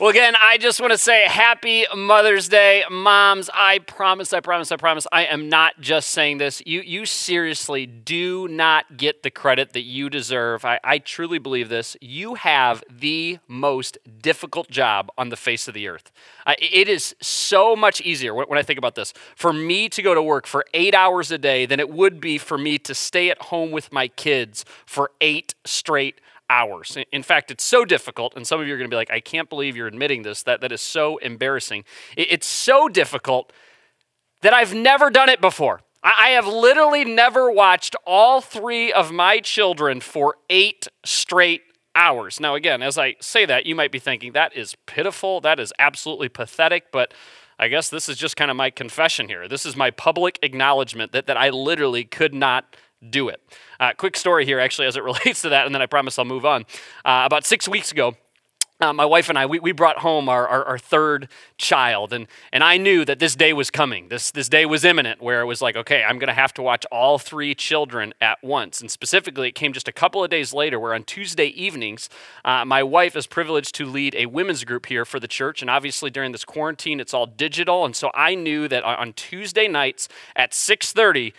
Well, again, I just want to say happy Mother's Day, moms. I promise, I promise, I promise, I am not just saying this. You, you seriously do not get the credit that you deserve. I, I truly believe this. You have the most difficult job on the face of the earth. Uh, it is so much easier when, when I think about this for me to go to work for eight hours a day than it would be for me to stay at home with my kids for eight straight hours. In fact, it's so difficult, and some of you are going to be like, I can't believe you're admitting this. That, that is so embarrassing. It's so difficult that I've never done it before. I have literally never watched all three of my children for eight straight hours. Now, again, as I say that, you might be thinking, that is pitiful. That is absolutely pathetic. But I guess this is just kind of my confession here. This is my public acknowledgement that, that I literally could not do it. Uh, quick story here, actually, as it relates to that, and then I promise I'll move on. Uh, about six weeks ago, uh, my wife and I, we, we brought home our, our, our, third child, and, and I knew that this day was coming. This, this day was imminent, where it was like, okay, I'm going to have to watch all three children at once. And specifically, it came just a couple of days later, where on Tuesday evenings, uh, my wife is privileged to lead a women's group here for the church. And obviously, during this quarantine, it's all digital. And so I knew that on Tuesday nights at 6:30,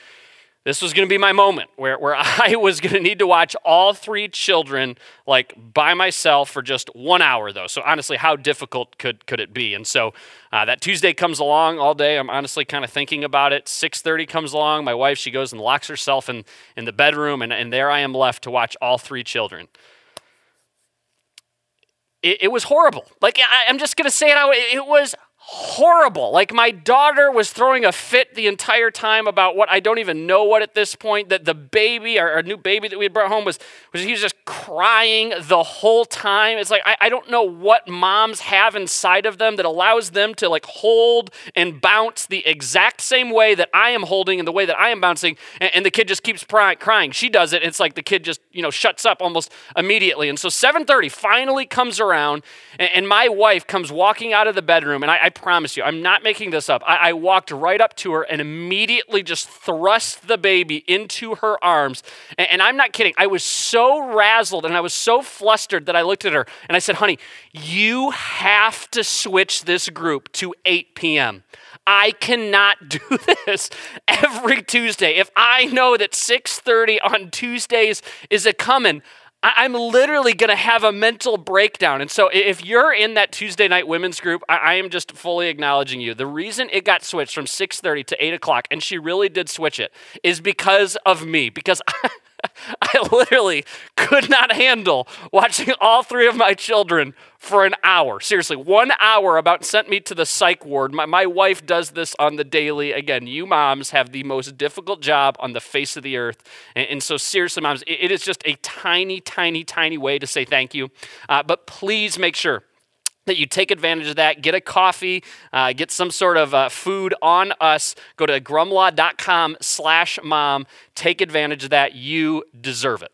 this was going to be my moment where, where I was going to need to watch all three children like by myself for just one hour though. So honestly, how difficult could, could it be? And so uh, that Tuesday comes along all day. I'm honestly kind of thinking about it. 6.30 comes along. My wife, she goes and locks herself in, in the bedroom and, and there I am left to watch all three children. It, it was horrible. Like I, I'm just going to say. It, it was horrible. Like my daughter was throwing a fit the entire time about what I don't even know what at this point. That the baby, our, our, new baby that we had brought home, was, was he was just crying the whole time. It's like I, I don't know what moms have inside of them that allows them to like hold and bounce the exact same way that I am holding and the way that I am bouncing, and, and the kid just keeps pry, crying. She does it. It's like the kid just you know shuts up almost immediately. And so 7:30 finally comes around, and, and my wife comes walking out of the bedroom, and I, I promise you, I'm not making this up. I, I walked right up to her and immediately just thrust the baby into her arms. And, and I'm not kidding. I was so razzled and I was so flustered that I looked at her and I said, honey, you have to switch this group to 8 p.m. I cannot do this every Tuesday. If I know that 6:30 on Tuesdays is a coming, I'm literally going to have a mental breakdown. And so, if you're in that Tuesday night women's group, I, am just fully acknowledging you. The reason it got switched from 6:30 to 8 o'clock, and she really did switch it, is because of me. Because I literally could not handle watching all three of my children for an hour. Seriously, one hour about sent me to the psych ward. My, my wife does this on the daily. Again, you moms have the most difficult job on the face of the earth. And, and so, seriously, moms, it, it is just a tiny, tiny, tiny way to say thank you. Uh, but please make sure that you take advantage of that. Get a coffee, uh, get some sort of uh, food on us. Go to grumlaw.com slash mom. Take advantage of that. You deserve it.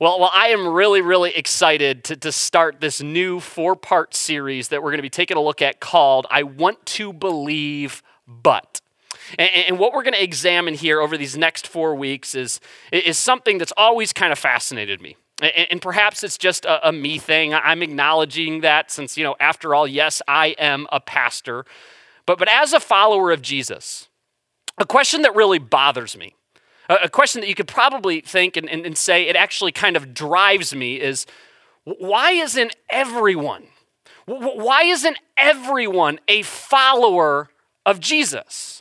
Well, well, I am really, really excited to, to start this new four part series that we're going to be taking a look at called I Want to Believe But. And, and what we're going to examine here over these next four weeks is, is something that's always kind of fascinated me. And, perhaps it's just a, a, me thing. I'm acknowledging that since, you know, after all, yes, I am a pastor. But, but as a follower of Jesus, a question that really bothers me, a, a question that you could probably think and, and, and say it actually kind of drives me is why isn't everyone, why isn't everyone a follower of Jesus?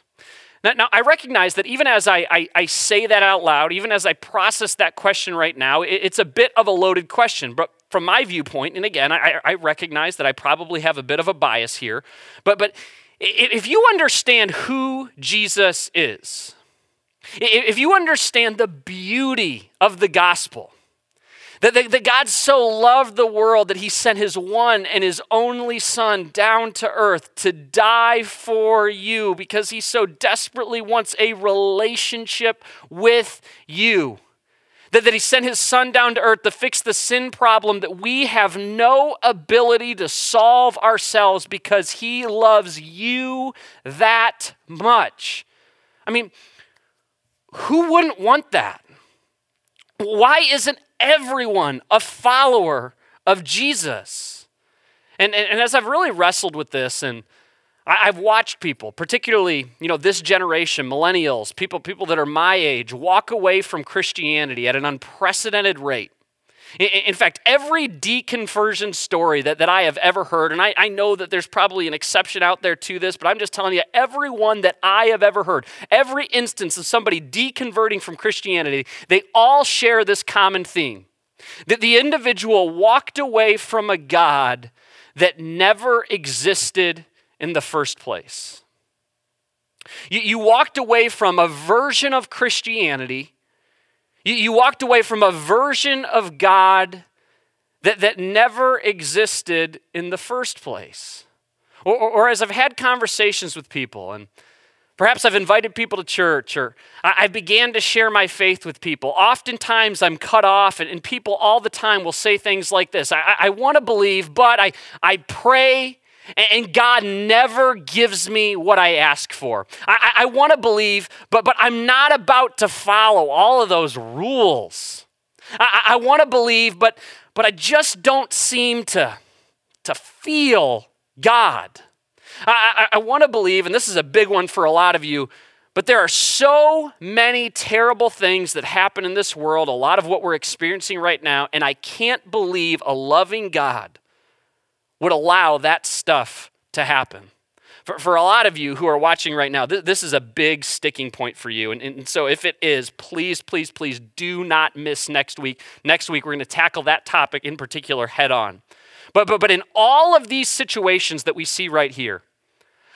Now, now, I recognize that even as I, I, I, say that out loud, even as I process that question right now, it, it's a bit of a loaded question. But from my viewpoint, and again, I, I recognize that I probably have a bit of a bias here, but, but if you understand who Jesus is, if you understand the beauty of the gospel, that, that, that, God so loved the world that he sent his one and his only son down to earth to die for you because he so desperately wants a relationship with you. That, that he sent his son down to earth to fix the sin problem that we have no ability to solve ourselves because he loves you that much. I mean, who wouldn't want that? Why isn't everyone a follower of Jesus? And, and, and as I've really wrestled with this and I, have watched people, particularly, you know, this generation, millennials, people, people that are my age, walk away from Christianity at an unprecedented rate. In fact, every deconversion story that, that I have ever heard, and I, I know that there's probably an exception out there to this, but I'm just telling you, every one that I have ever heard, every instance of somebody deconverting from Christianity, they all share this common theme that the individual walked away from a God that never existed in the first place. You, you walked away from a version of Christianity you, you walked away from a version of God that, that never existed in the first place. Or, or, or, as I've had conversations with people, and perhaps I've invited people to church, or I, I began to share my faith with people, oftentimes I'm cut off, and, and people all the time will say things like this I, I want to believe, but I, I pray and God never gives me what I ask for. I, I, want to believe, but, but I'm not about to follow all of those rules. I, I want to believe, but, but I just don't seem to, to feel God. I, I, I want to believe, and this is a big one for a lot of you, but there are so many terrible things that happen in this world, a lot of what we're experiencing right now, and I can't believe a loving God would allow that stuff to happen. For, for a lot of you who are watching right now, th- this is a big sticking point for you. And, and so, if it is, please, please, please do not miss next week. Next week, we're going to tackle that topic in particular head on. But, but, but in all of these situations that we see right here,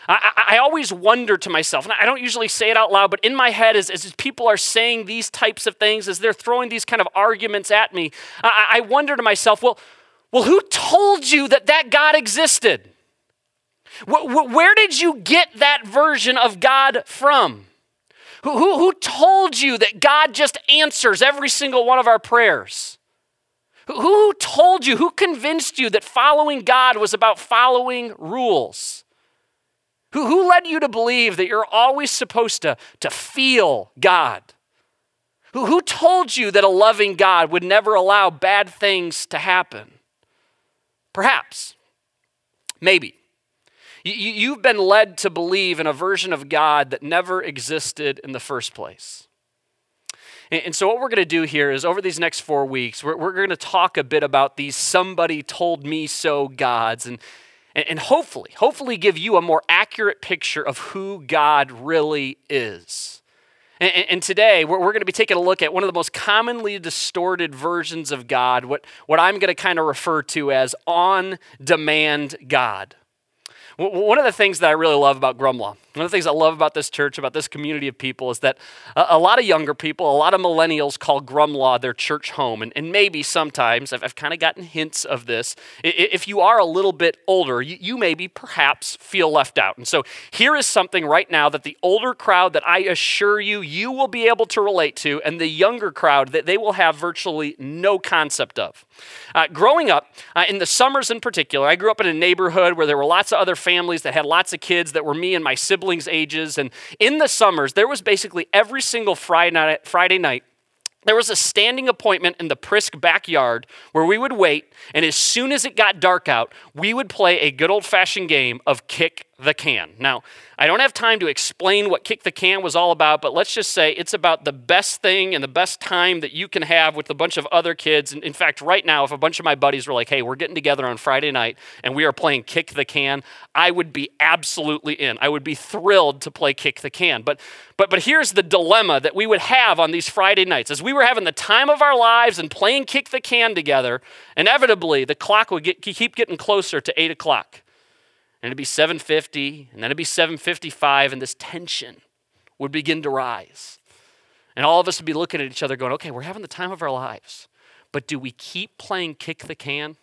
I, I, always wonder to myself, and I don't usually say it out loud, but in my head, as, as people are saying these types of things, as they're throwing these kind of arguments at me, I, I wonder to myself, well, well, who told you that that God existed? Where did you get that version of God from? Who, who, who told you that God just answers every single one of our prayers? Who, who told you, who convinced you that following God was about following rules? Who, who led you to believe that you're always supposed to, to feel God? Who, who told you that a loving God would never allow bad things to happen? Perhaps. Maybe. You've been led to believe in a version of God that never existed in the first place. And so, what we're going to do here is over these next four weeks, we're, we're going to talk a bit about these somebody told me so gods and, and hopefully, hopefully give you a more accurate picture of who God really is. And, and today, we're, we're going to be taking a look at one of the most commonly distorted versions of God, what, what I'm going to kind of refer to as on demand God. One of the things that I really love about Grumlaw, one of the things I love about this church, about this community of people, is that a, lot of younger people, a lot of millennials call Grumlaw their church home. And, and maybe sometimes, I've, I've kind of gotten hints of this, if you are a little bit older, you, you maybe perhaps feel left out. And so here is something right now that the older crowd that I assure you, you will be able to relate to, and the younger crowd that they will have virtually no concept of. Uh, growing up, uh, in the summers in particular, I grew up in a neighborhood where there were lots of other families that had lots of kids that were me and my siblings' ages. And in the summers, there was basically every single Friday night, Friday night there was a standing appointment in the Prisk backyard where we would wait, and as soon as it got dark out, we would play a good old fashioned game of kick the can. Now, I don't have time to explain what Kick the Can was all about, but let's just say it's about the best thing and the best time that you can have with a bunch of other kids. And in fact, right now, if a bunch of my buddies were like, hey, we're getting together on Friday night and we are playing Kick the Can, I would be absolutely in. I would be thrilled to play Kick the Can. But but but here's the dilemma that we would have on these Friday nights. As we were having the time of our lives and playing Kick the Can together, inevitably the clock would get, keep getting closer to eight o'clock and it'd be 750, and then it'd be 755, and this tension would begin to rise. And all of us would be looking at each other going, okay, we're having the time of our lives. But do we keep playing kick the can,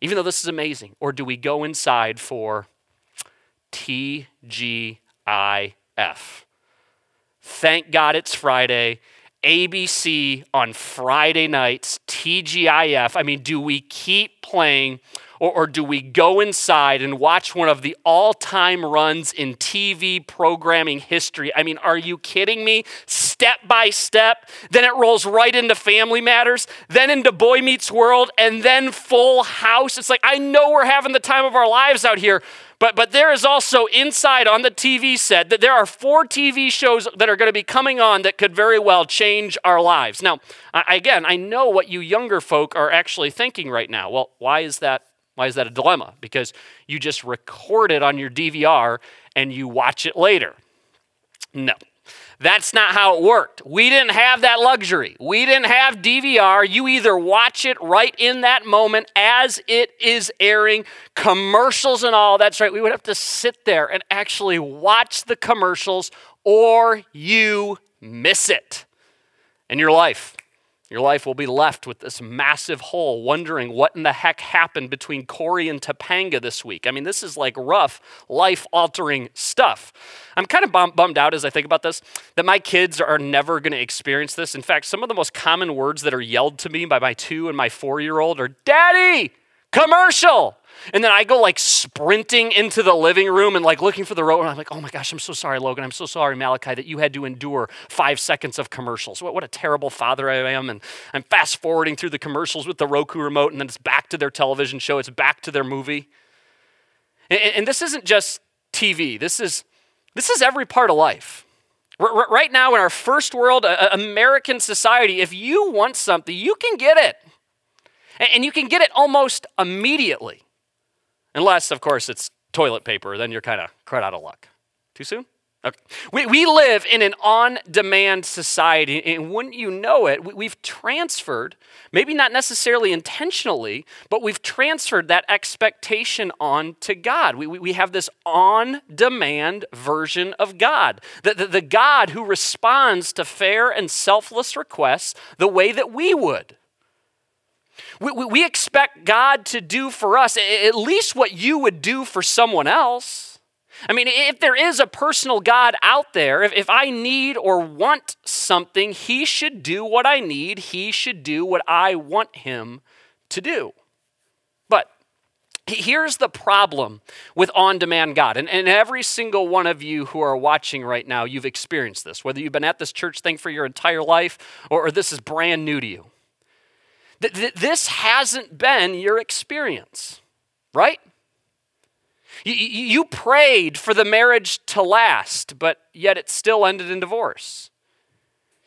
even though this is amazing? Or do we go inside for TGIF? Thank God it's Friday. ABC on Friday nights, TGIF. I mean, do we keep playing Or, or do we go inside and watch one of the all time runs in TV programming history? I mean, are you kidding me? Step by step, then it rolls right into Family Matters, then into Boy Meets World, and then Full House. It's like, I know we're having the time of our lives out here, but, but there is also inside on the TV set that there are four TV shows that are going to be coming on that could very well change our lives. Now, again, I know what you younger folk are actually thinking right now. Well, why is that why is that a dilemma? Because you just record it on your DVR and you watch it later. No. That's not how it worked. We didn't have that luxury. We didn't have DVR. You either watch it right in that moment as it is airing, commercials and all. That's right. We would have to sit there and actually watch the commercials, or you miss it in your life. Your life will be left with this massive hole, wondering what in the heck happened between Corey and Topanga this week. I mean, this is like rough, life altering stuff. I'm kind of bummed out as I think about this that my kids are never going to experience this. In fact, some of the most common words that are yelled to me by my two and my four year old are Daddy, commercial. And then I go like sprinting into the living room and like looking for the remote. And I'm like, oh my gosh, I'm so sorry, Logan. I'm so sorry, Malachi, that you had to endure five seconds of commercials. What, what a terrible father I am. And I'm fast forwarding through the commercials with the Roku remote, and then it's back to their television show, it's back to their movie. And, and this isn't just TV, this is, this is every part of life. Right now, in our first world American society, if you want something, you can get it. And you can get it almost immediately. Unless, of course, it's toilet paper, then you're kind of quite out of luck. Too soon? Okay. We, we live in an on demand society, and wouldn't you know it, we've transferred, maybe not necessarily intentionally, but we've transferred that expectation on to God. We, we, we have this on demand version of God, the, the, the God who responds to fair and selfless requests the way that we would. We, we, we expect God to do for us at least what you would do for someone else. I mean, if there is a personal God out there, if, if I need or want something, He should do what I need. He should do what I want Him to do. But here's the problem with on demand God. And, and every single one of you who are watching right now, you've experienced this, whether you've been at this church thing for your entire life or, or this is brand new to you. This hasn't been your experience, right? You prayed for the marriage to last, but yet it still ended in divorce.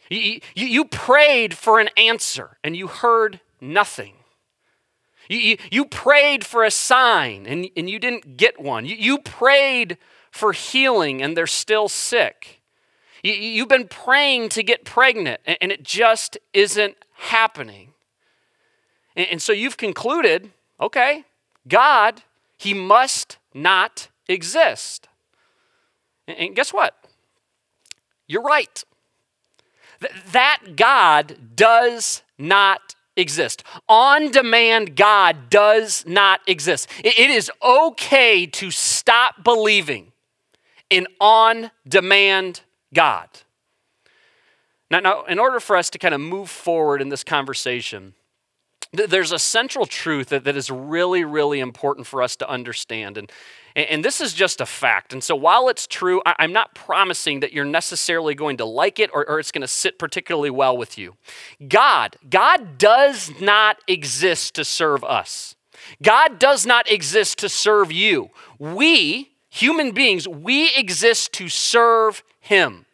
You prayed for an answer and you heard nothing. You prayed for a sign and and you didn't get one. You prayed for healing and they're still sick. You've been praying to get pregnant and it just isn't happening. And, so you've concluded okay, God, he must not exist. And, guess what? You're right. that God does not exist. On demand God does not exist. it is okay to stop believing in on demand God. Now, now, in order for us to kind of move forward in this conversation, there's a central truth that, that is really, really important for us to understand. And, and this is just a fact. And so while it's true, I'm not promising that you're necessarily going to like it or, or it's going to sit particularly well with you. God, God does not exist to serve us. God does not exist to serve you. We, human beings, we exist to serve Him.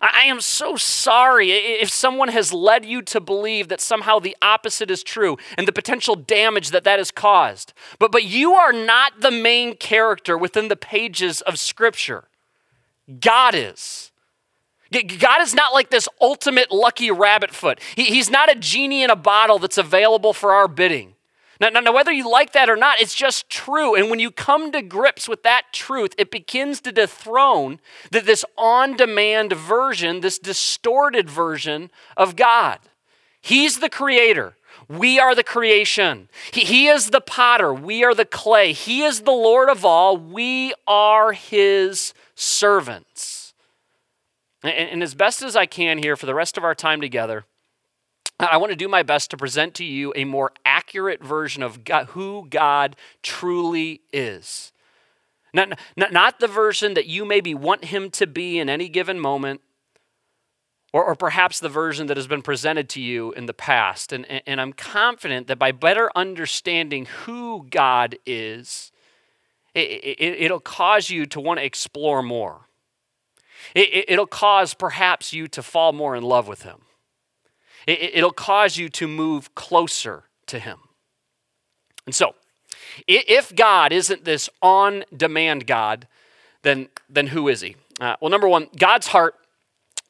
I am so sorry if someone has led you to believe that somehow the opposite is true and the potential damage that that has caused. But, but you are not the main character within the pages of Scripture. God is. God is not like this ultimate lucky rabbit foot. He, he's not a genie in a bottle that's available for our bidding. Now, now, now, whether you like that or not, it's just true. And when you come to grips with that truth, it begins to dethrone that this on demand version, this distorted version of God. He's the creator. We are the creation. He, he is the potter. We are the clay. He is the Lord of all. We are his servants. And, and as best as I can here for the rest of our time together, I want to do my best to present to you a more accurate version of God, who God truly is. Not, not, not the version that you maybe want him to be in any given moment, or, or perhaps the version that has been presented to you in the past. And, and, and I'm confident that by better understanding who God is, it, it, will cause you to want to explore more. It, it'll cause perhaps you to fall more in love with him. It, it'll cause you to move closer to him. And so, if God isn't this on demand God, then, then who is he? Uh, well, number one, God's heart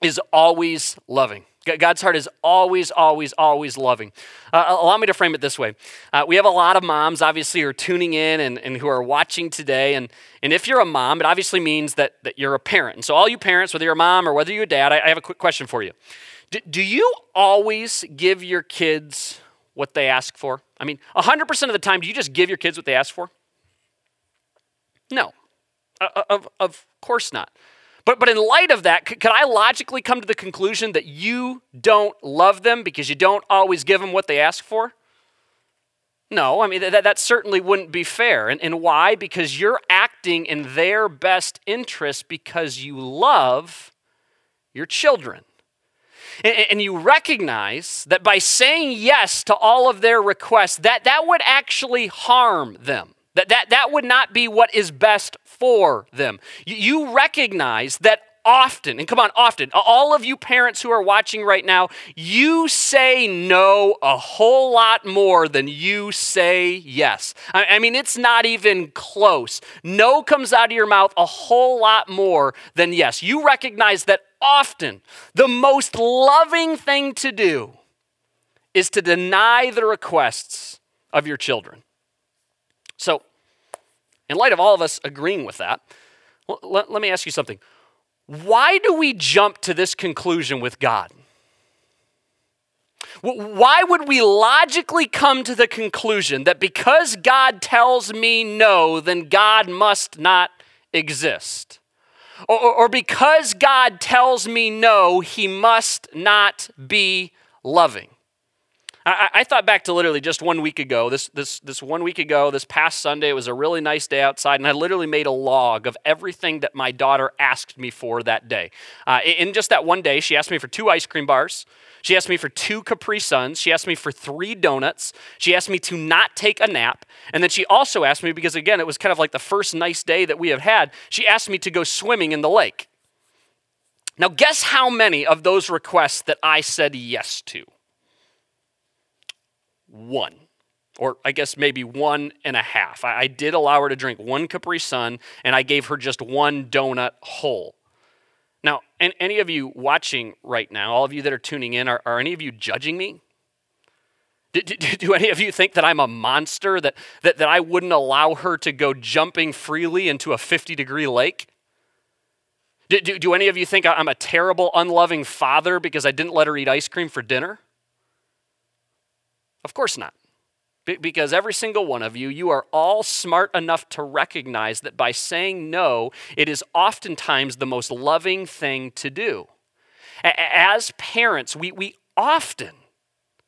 is always loving. God's heart is always, always, always loving. Uh, allow me to frame it this way. Uh, we have a lot of moms, obviously, who are tuning in and, and who are watching today. And, and if you're a mom, it obviously means that, that you're a parent. And so, all you parents, whether you're a mom or whether you're a dad, I, I have a quick question for you. Do, do you always give your kids what they ask for? I mean, 100% of the time, do you just give your kids what they ask for? No, uh, of, of course not. But, but in light of that, could I logically come to the conclusion that you don't love them because you don't always give them what they ask for? No, I mean, that, that certainly wouldn't be fair. And, and why? Because you're acting in their best interest because you love your children. And, you recognize that by saying yes to all of their requests, that, that would actually harm them. That, that, that would not be what is best for them. You recognize that often, and come on, often, all of you parents who are watching right now, you say no a whole lot more than you say yes. I mean, it's not even close. No comes out of your mouth a whole lot more than yes. You recognize that often the most loving thing to do is to deny the requests of your children. So, in light of all of us agreeing with that, let, let me ask you something. Why do we jump to this conclusion with God? Why would we logically come to the conclusion that because God tells me no, then God must not exist? Or, or, because God tells me no, he must not be loving? I, I, thought back to literally just one week ago. This, this, this one week ago, this past Sunday, it was a really nice day outside, and I literally made a log of everything that my daughter asked me for that day. Uh, in just that one day, she asked me for two ice cream bars. She asked me for two Capri Suns. She asked me for three donuts. She asked me to not take a nap. And then she also asked me, because again, it was kind of like the first nice day that we have had, she asked me to go swimming in the lake. Now, guess how many of those requests that I said yes to? One, or I guess maybe one and a half. I, did allow her to drink one Capri Sun, and I gave her just one donut whole. Now, and any of you watching right now, all of you that are tuning in, are, are any of you judging me? Do, do, do, any of you think that I'm a monster, that, that, that I wouldn't allow her to go jumping freely into a 50 degree lake? Do, do, do any of you think I'm a terrible, unloving father because I didn't let her eat ice cream for dinner? Of course not. because every single one of you, you are all smart enough to recognize that by saying no, it is oftentimes the most loving thing to do. As parents, we, we often,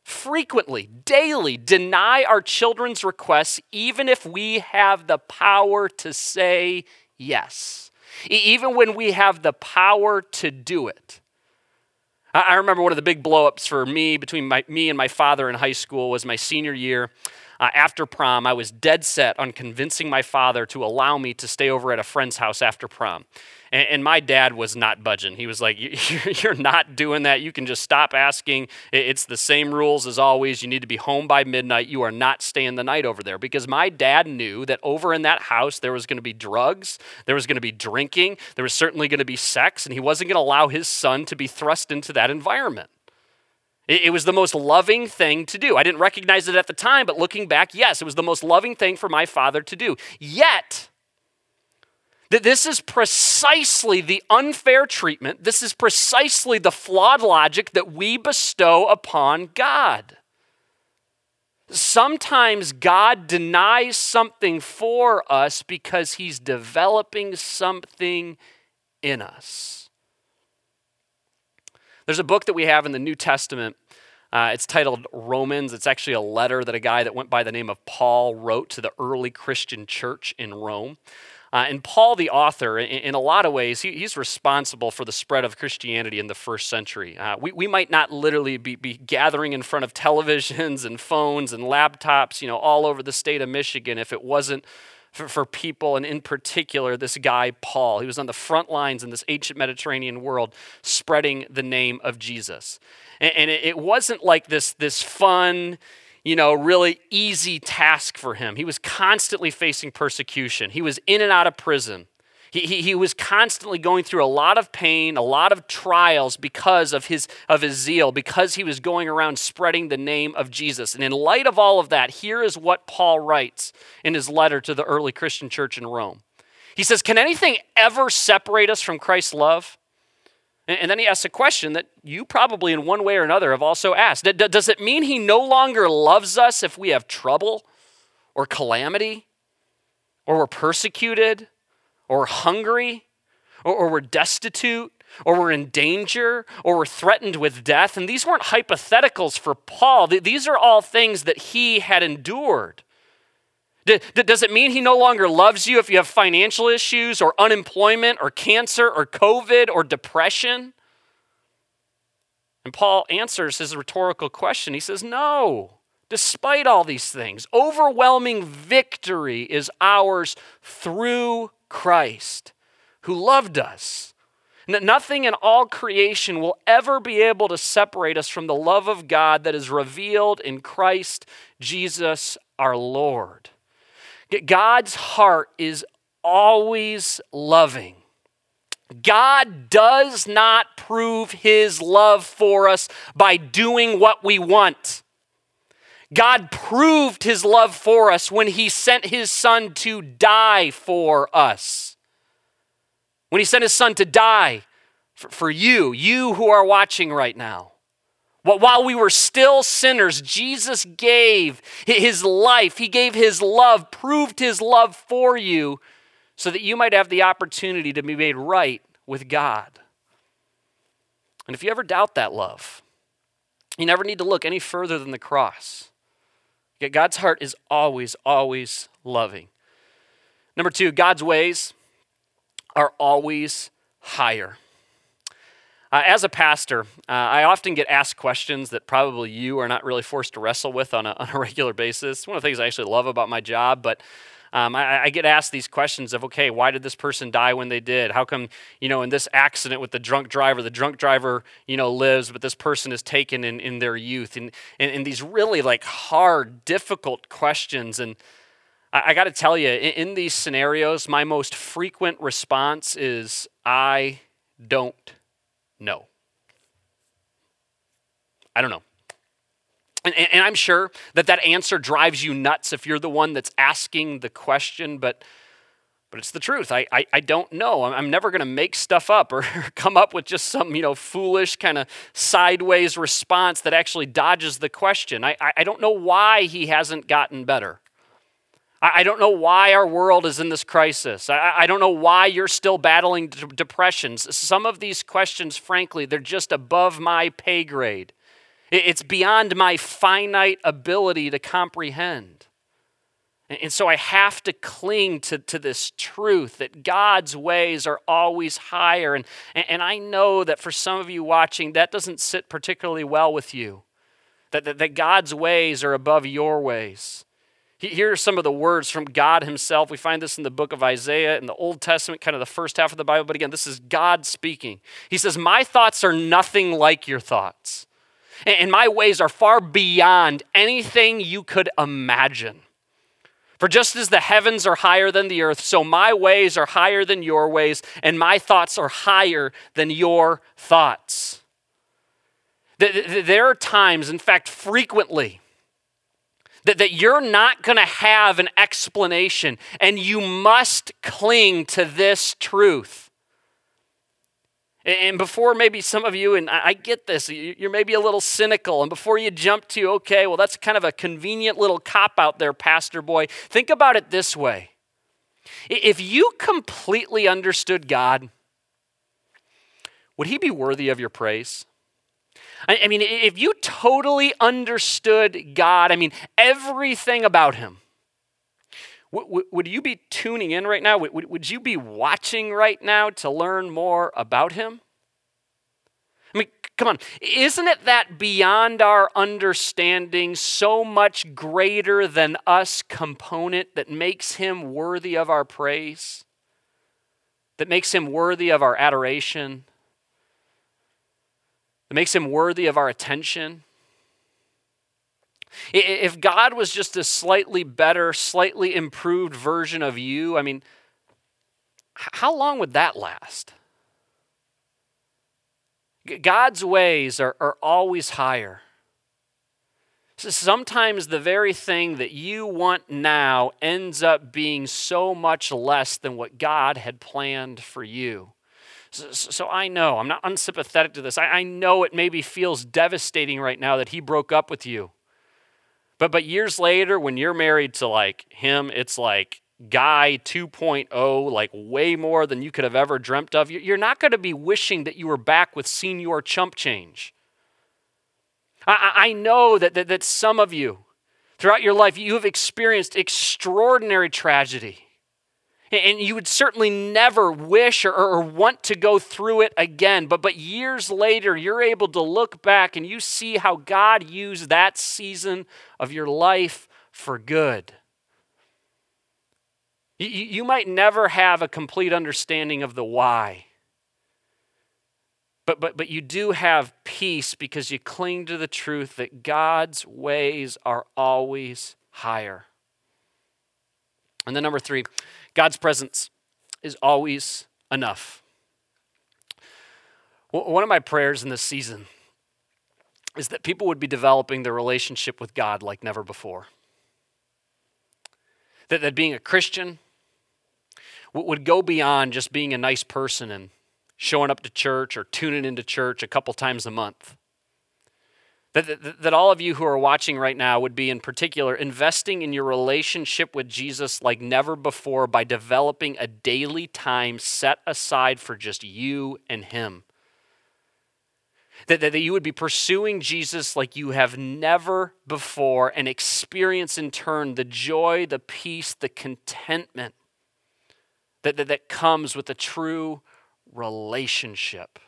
frequently, daily deny our children's requests, even if we have the power to say yes, even when we have the power to do it. I remember one of the big blowups for me between my, me and my father in high school was my senior year. Uh, after prom, I was dead set on convincing my father to allow me to stay over at a friend's house after prom. And, and my dad was not budging. He was like, You're not doing that. You can just stop asking. It's the same rules as always. You need to be home by midnight. You are not staying the night over there. Because my dad knew that over in that house, there was going to be drugs, there was going to be drinking, there was certainly going to be sex, and he wasn't going to allow his son to be thrust into that environment. It, was the most loving thing to do. I didn't recognize it at the time, but looking back, yes, it was the most loving thing for my father to do. Yet, that this is precisely the unfair treatment, this is precisely the flawed logic that we bestow upon God. Sometimes God denies something for us because he's developing something in us. There's a book that we have in the New Testament Uh, it's titled Romans. It's actually a letter that a guy that went by the name of Paul wrote to the early Christian church in Rome. Uh, and Paul, the author, in, in a lot of ways, he, he's responsible for the spread of Christianity in the first century. Uh, we, we might not literally be, be gathering in front of televisions and phones and laptops, you know, all over the state of Michigan if it wasn't for, for people, and in particular, this guy, Paul. He was on the front lines in this ancient Mediterranean world spreading the name of Jesus. And, and it, it wasn't like this, this fun, you know, really easy task for him. He was constantly facing persecution, he was in and out of prison. He, he, he, was constantly going through a lot of pain, a lot of trials because of his, of his zeal, because he was going around spreading the name of Jesus. And in light of all of that, here is what Paul writes in his letter to the early Christian church in Rome. He says, Can anything ever separate us from Christ's love? And then he asks a question that you probably, in one way or another, have also asked Does it mean he no longer loves us if we have trouble or calamity or we're persecuted or hungry or, or we're destitute or we're in danger or we're threatened with death? And these weren't hypotheticals for Paul, these are all things that he had endured. Does it mean he no longer loves you if you have financial issues or unemployment or cancer or COVID or depression? And Paul answers his rhetorical question. He says, No, despite all these things, overwhelming victory is ours through Christ, who loved us. Nothing in all creation will ever be able to separate us from the love of God that is revealed in Christ Jesus our Lord. God's heart is always loving. God does not prove his love for us by doing what we want. God proved his love for us when he sent his son to die for us. When he sent his son to die for, for you, you who are watching right now. While we were still sinners, Jesus gave his life, he gave his love, proved his love for you so that you might have the opportunity to be made right with God. And if you ever doubt that love, you never need to look any further than the cross. Yet God's heart is always, always loving. Number two, God's ways are always higher. Uh, as a pastor, uh, I often get asked questions that probably you are not really forced to wrestle with on a, on a regular basis. It's one of the things I actually love about my job, but um, I, I, get asked these questions of, okay, why did this person die when they did? How come, you know, in this accident with the drunk driver, the drunk driver, you know, lives, but this person is taken in, in their youth? And, and, and these really like hard, difficult questions. And I, I got to tell you, in, in these scenarios, my most frequent response is, I don't know. I don't know. And, and, I'm sure that that answer drives you nuts if you're the one that's asking the question, but, but it's the truth. I, I, I don't know. I'm, I'm never going to make stuff up or come up with just some, you know, foolish kind of sideways response that actually dodges the question. I, I, I don't know why he hasn't gotten better. I don't know why our world is in this crisis. I don't know why you're still battling depressions. Some of these questions, frankly, they're just above my pay grade. It's beyond my finite ability to comprehend. And so I have to cling to, to this truth that God's ways are always higher. And, and I know that for some of you watching, that doesn't sit particularly well with you, that, that, that God's ways are above your ways. Here are some of the words from God Himself. We find this in the book of Isaiah in the Old Testament, kind of the first half of the Bible. But again, this is God speaking. He says, My thoughts are nothing like your thoughts, and my ways are far beyond anything you could imagine. For just as the heavens are higher than the earth, so my ways are higher than your ways, and my thoughts are higher than your thoughts. There are times, in fact, frequently, that, that you're not going to have an explanation, and you must cling to this truth. And before maybe some of you, and I get this, you're maybe a little cynical, and before you jump to, okay, well, that's kind of a convenient little cop out there, Pastor Boy, think about it this way. If you completely understood God, would He be worthy of your praise? I, mean, if you totally understood God, I mean, everything about Him, w- would you be tuning in right now? Would, would you be watching right now to learn more about Him? I mean, come on. Isn't it that beyond our understanding, so much greater than us component that makes him worthy of our praise? That makes him worthy of our adoration? That makes him worthy of our attention? If God was just a slightly better, slightly improved version of you, I mean, how long would that last? God's ways are, are always higher. So sometimes the very thing that you want now ends up being so much less than what God had planned for you. So, so I know, I'm not unsympathetic to this. I, I know it maybe feels devastating right now that he broke up with you. But, but years later, when you're married to like him, it's like, guy 2.0, like way more than you could have ever dreamt of, you're not going to be wishing that you were back with senior chump change. I, I know that, that, that some of you, throughout your life, you have experienced extraordinary tragedy. And you would certainly never wish or, or, want to go through it again. But, but years later, you're able to look back and you see how God used that season of your life for good. You, you might never have a complete understanding of the why. But, but, but you do have peace because you cling to the truth that God's ways are always higher. And then, number three, God's presence is always enough. One of my prayers in this season is that people would be developing their relationship with God like never before. That, that being a Christian, would go beyond just being a nice person and showing up to church or tuning into church a couple times a month. That, that, that, all of you who are watching right now would be, in particular, investing in your relationship with Jesus like never before by developing a daily time set aside for just you and Him. That, that, that you would be pursuing Jesus like you have never before and experience in turn the joy, the peace, the contentment that, that, that comes with a true relationship.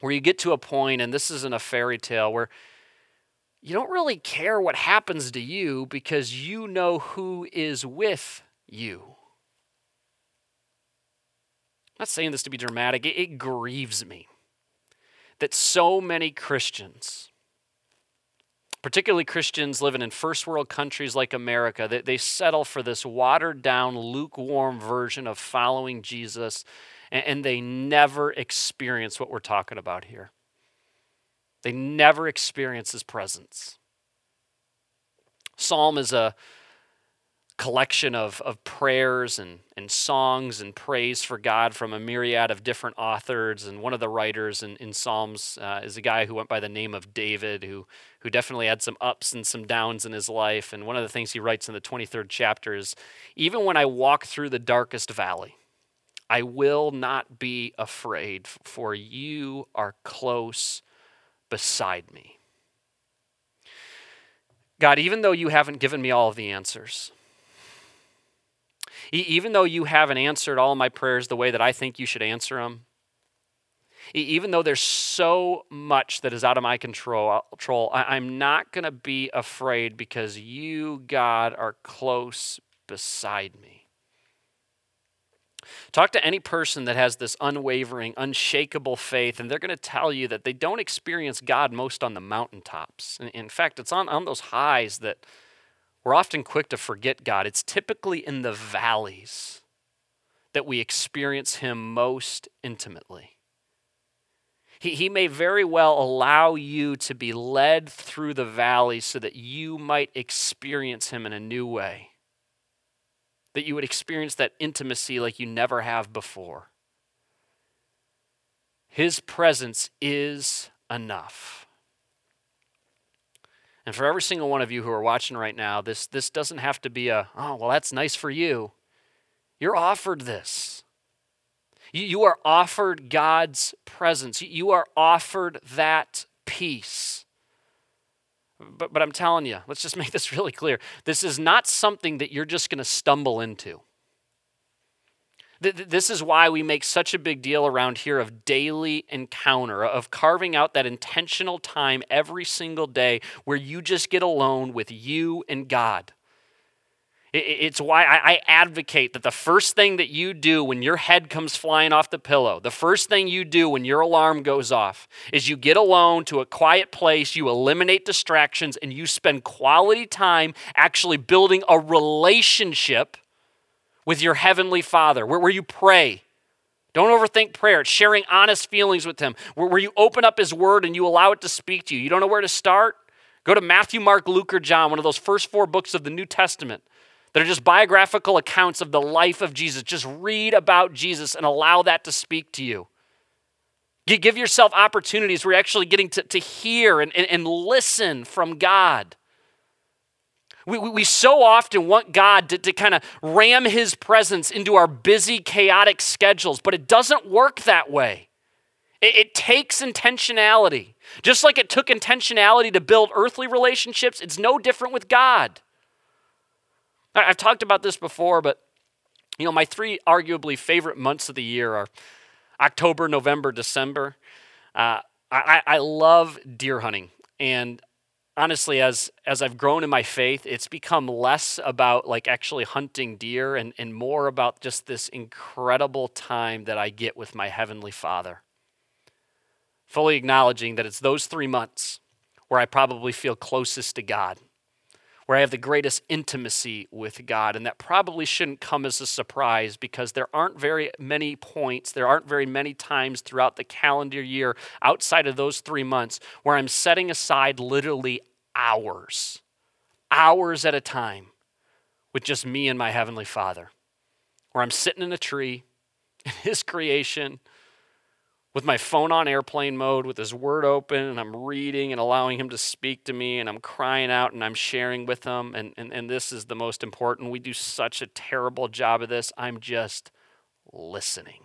Where you get to a point, and this isn't a fairy tale, where you don't really care what happens to you because you know who is with you. I'm not saying this to be dramatic, it, it grieves me that so many Christians particularly Christians living in first world countries like America, they, they settle for this watered down, lukewarm version of following Jesus, and, and they never experience what we're talking about here. They never experience his presence. Psalm is a collection of, of prayers and, and songs and praise for God from a myriad of different authors. And one of the writers in, in Psalms uh, is a guy who went by the name of David, who, who definitely had some ups and some downs in his life. And one of the things he writes in the 23rd chapter is Even when I walk through the darkest valley, I will not be afraid, for you are close beside me. God, even though you haven't given me all of the answers, even though you haven't answered all my prayers the way that I think you should answer them, even though there's so much that is out of my control, uh, control I'm not going to be afraid because you, God, are close beside me. Talk to any person that has this unwavering, unshakable faith, and they're going to tell you that they don't experience God most on the mountaintops. In fact, it's on, on those highs that we're often quick to forget God. It's typically in the valleys that we experience Him most intimately. He, he may very well allow you to be led through the valley so that you might experience Him in a new way, that you would experience that intimacy like you never have before. His presence is enough. And for every single one of you who are watching right now, this, this doesn't have to be a, oh, well, that's nice for you. You're offered this. You you are offered God's presence. You are offered that peace. But, but I'm telling you, let's just make this really clear. This is not something that you're just going to stumble into. This is why we make such a big deal around here of daily encounter, of carving out that intentional time every single day where you just get alone with you and God. It's why I advocate that the first thing that you do when your head comes flying off the pillow, the first thing you do when your alarm goes off, is you get alone to a quiet place, you eliminate distractions, and you spend quality time actually building a relationship with your Heavenly Father, where, you pray. Don't overthink prayer. It's sharing honest feelings with Him, where you open up His Word and you allow it to speak to you. You don't know where to start? Go to Matthew, Mark, Luke, or John, one of those first four books of the New Testament that are just biographical accounts of the life of Jesus. Just read about Jesus and allow that to speak to you. Give yourself opportunities where you're actually getting to, to hear and, and, and listen from God. We, we, we, so often want God to, to kind of ram his presence into our busy, chaotic schedules, but it doesn't work that way. It, it takes intentionality. Just like it took intentionality to build earthly relationships, it's no different with God. I've talked about this before, but you know, my three arguably favorite months of the year are October, November, December. Uh, I, I love deer hunting, and honestly, as as I've grown in my faith, it's become less about like actually hunting deer and, and more about just this incredible time that I get with my heavenly Father. Fully acknowledging that it's those three months where I probably feel closest to God where I have the greatest intimacy with God. And that probably shouldn't come as a surprise because there aren't very many points, there aren't very many times throughout the calendar year outside of those three months where I'm setting aside literally hours, hours at a time with just me and my Heavenly Father, where I'm sitting in a tree in His creation with my phone on airplane mode, with his word open, and I'm reading and allowing him to speak to me, and I'm crying out and I'm sharing with him. And, and, and this is the most important. We do such a terrible job of this. I'm just listening.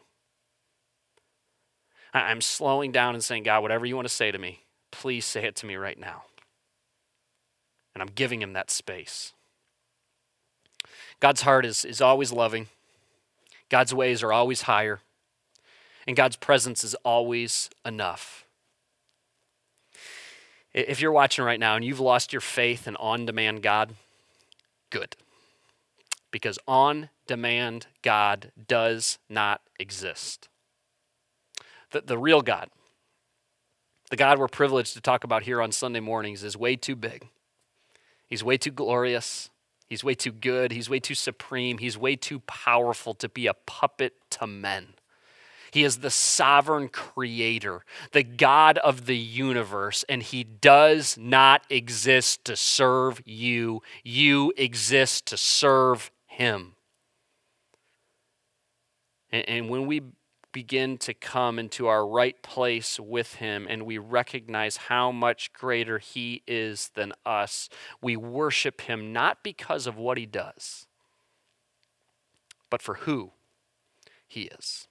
I'm slowing down and saying, God, whatever you want to say to me, please say it to me right now. And I'm giving him that space. God's heart is, is always loving, God's ways are always higher and God's presence is always enough. If you're watching right now and you've lost your faith in on demand God, good. Because on demand God does not exist. The, the real God, the God we're privileged to talk about here on Sunday mornings, is way too big. He's way too glorious. He's way too good. He's way too supreme. He's way too powerful to be a puppet to men. He is the sovereign creator, the God of the universe, and He does not exist to serve you. You exist to serve Him. And, and when we begin to come into our right place with Him and we recognize how much greater He is than us, we worship Him not because of what He does, but for who He is.